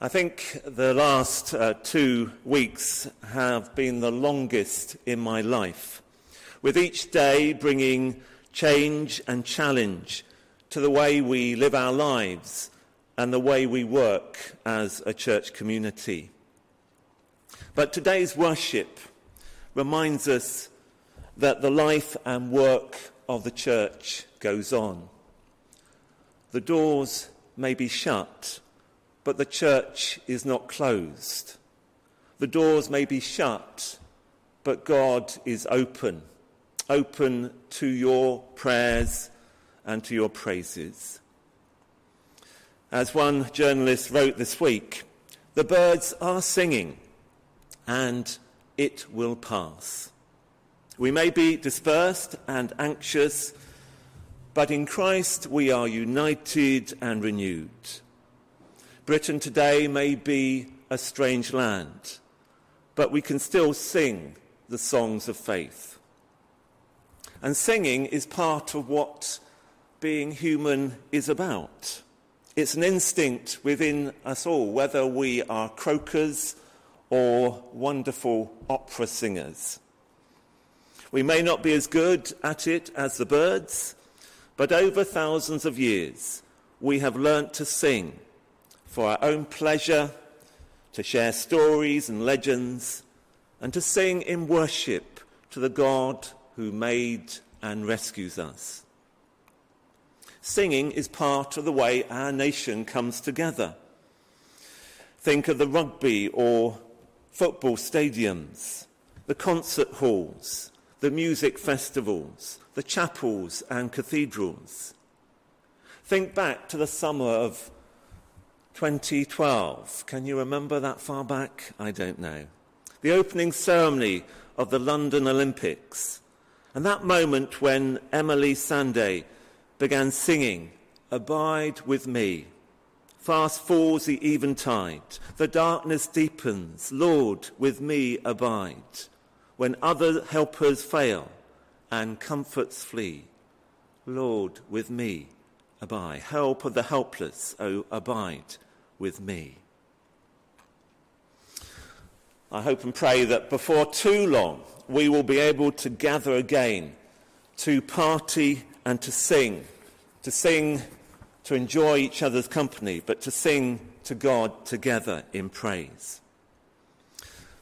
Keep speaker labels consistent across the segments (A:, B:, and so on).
A: I think the last uh, two weeks have been the longest in my life, with each day bringing change and challenge to the way we live our lives and the way we work as a church community. But today's worship reminds us that the life and work of the church goes on. The doors may be shut but the church is not closed. The doors may be shut, but God is open, open to your prayers and to your praises. As one journalist wrote this week, the birds are singing and it will pass. We may be dispersed and anxious, but in Christ we are united and renewed. Britain today may be a strange land, but we can still sing the songs of faith. And singing is part of what being human is about. It's an instinct within us all, whether we are croakers or wonderful opera singers. We may not be as good at it as the birds, but over thousands of years we have learnt to sing for our own pleasure, to share stories and legends, and to sing in worship to the God who made and rescues us. Singing is part of the way our nation comes together. Think of the rugby or football stadiums, the concert halls, the music festivals, the chapels and cathedrals. Think back to the summer of 2012. Can you remember that far back? I don't know. The opening ceremony of the London Olympics. And that moment when Emeli Sandé began singing, Abide with me. Fast falls the eventide. The darkness deepens. Lord, with me abide. When other helpers fail and comforts flee. Lord, with me abide. Help of the helpless, oh, abide with me. I hope and pray that before too long we will be able to gather again to party and to sing, to sing to enjoy each other's company, but to sing to God together in praise.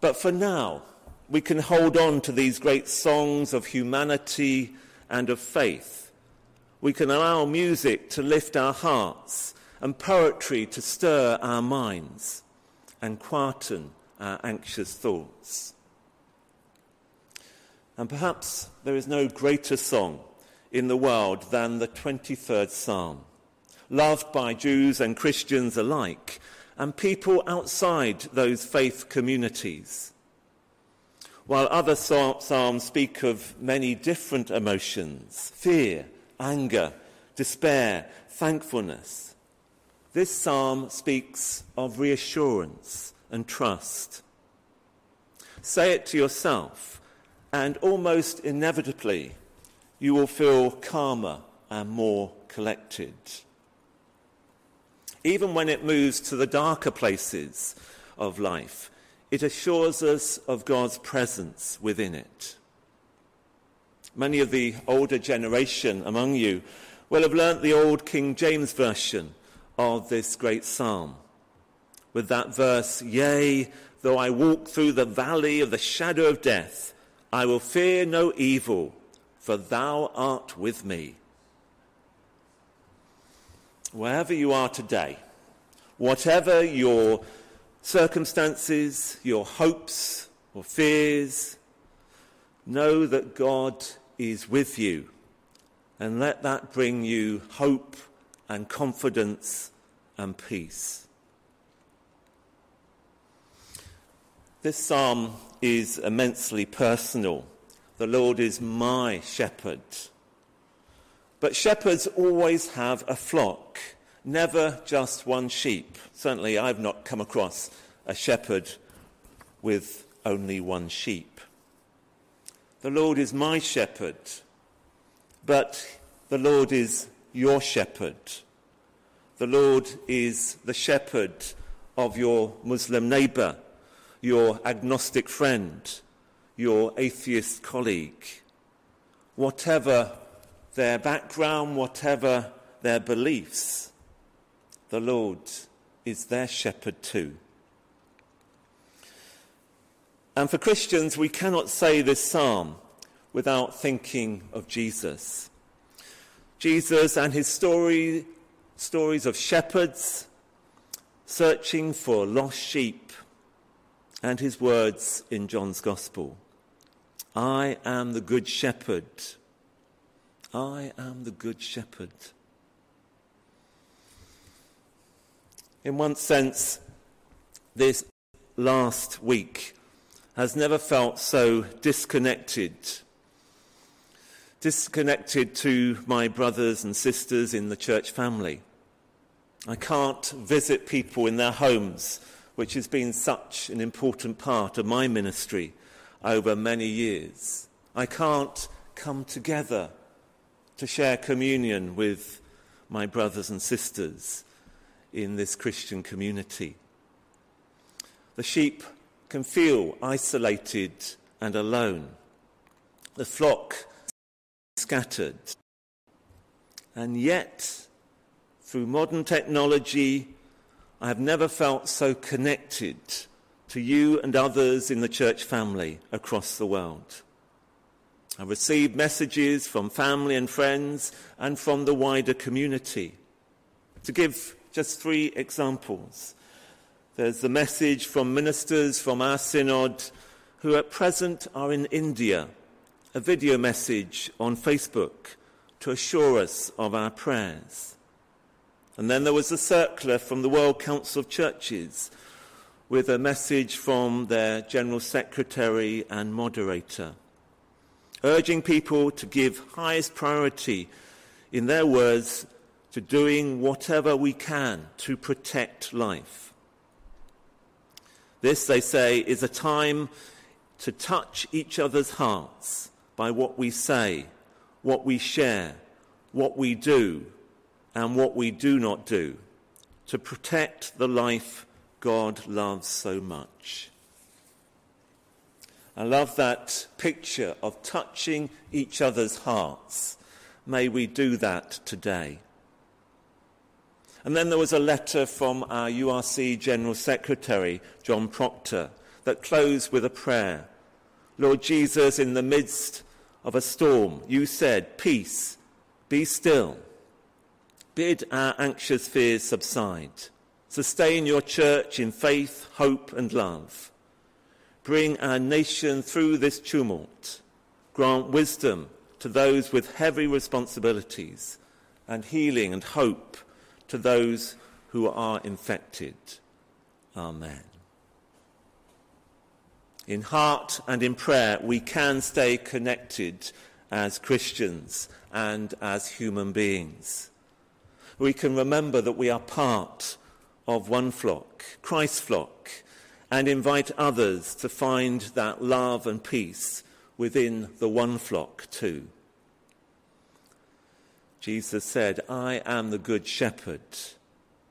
A: But for now, we can hold on to these great songs of humanity and of faith. We can allow music to lift our hearts and poetry to stir our minds and quieten our anxious thoughts. And perhaps there is no greater song in the world than the 23rd Psalm, loved by Jews and Christians alike, and people outside those faith communities. While other psalms speak of many different emotions fear, anger, despair, thankfulness this psalm speaks of reassurance and trust. Say it to yourself, and almost inevitably, you will feel calmer and more collected. Even when it moves to the darker places of life, it assures us of God's presence within it. Many of the older generation among you will have learnt the old King James Version of this great psalm. With that verse, Yea, though I walk through the valley of the shadow of death, I will fear no evil, for thou art with me. Wherever you are today, whatever your circumstances, your hopes or fears, know that God is with you. And let that bring you hope and confidence and peace. This psalm is immensely personal. The Lord is my shepherd. But shepherds always have a flock, never just one sheep. Certainly, I've not come across a shepherd with only one sheep. The Lord is my shepherd, but the Lord is your shepherd. The Lord is the shepherd of your Muslim neighbour, your agnostic friend, your atheist colleague. Whatever their background, whatever their beliefs, the Lord is their shepherd too. And for Christians, we cannot say this psalm without thinking of Jesus. Jesus and his story, stories of shepherds searching for lost sheep, and his words in John's Gospel I am the good shepherd. I am the good shepherd. In one sense, this last week has never felt so disconnected. Disconnected to my brothers and sisters in the church family. I can't visit people in their homes, which has been such an important part of my ministry over many years. I can't come together to share communion with my brothers and sisters in this Christian community. The sheep can feel isolated and alone. The flock scattered. And yet, through modern technology, I have never felt so connected to you and others in the church family across the world. I receive messages from family and friends and from the wider community. To give just three examples, there's the message from ministers from our synod who at present are in India, a video message on Facebook to assure us of our prayers. And then there was a circular from the World Council of Churches with a message from their General Secretary and moderator, urging people to give highest priority, in their words, to doing whatever we can to protect life. This, they say, is a time to touch each other's hearts by what we say, what we share, what we do, and what we do not do, to protect the life God loves so much. I love that picture of touching each other's hearts. May we do that today. And then there was a letter from our URC General Secretary, John Proctor, that closed with a prayer. Lord Jesus, in the midst of a storm, you said, Peace, be still. Bid our anxious fears subside. Sustain your church in faith, hope, and love. Bring our nation through this tumult. Grant wisdom to those with heavy responsibilities and healing and hope to those who are infected. Amen. In heart and in prayer, we can stay connected as Christians and as human beings. We can remember that we are part of one flock, Christ's flock, and invite others to find that love and peace within the one flock too. Jesus said, I am the good shepherd,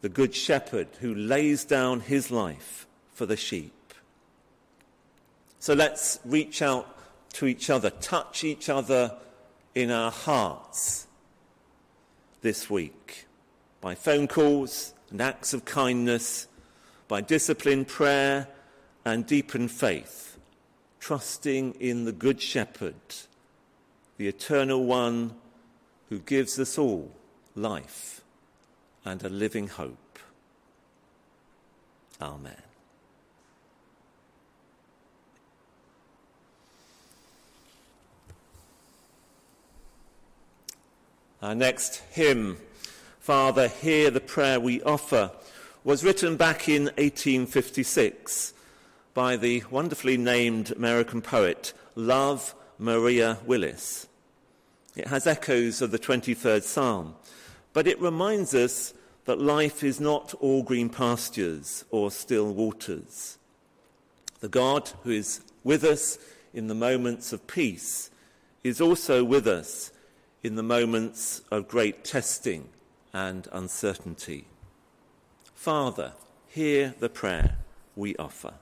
A: the good shepherd who lays down his life for the sheep. So let's reach out to each other, touch each other in our hearts this week by phone calls and acts of kindness, by disciplined prayer and deepened faith, trusting in the Good Shepherd, the Eternal One who gives us all life and a living hope. Amen. Our next hymn, Father, Hear the Prayer We Offer, was written back in 1856 by the wonderfully named American poet Love Maria Willis. It has echoes of the 23rd Psalm, but it reminds us that life is not all green pastures or still waters. The God who is with us in the moments of peace is also with us in the moments of great testing and uncertainty. Father, hear the prayer we offer.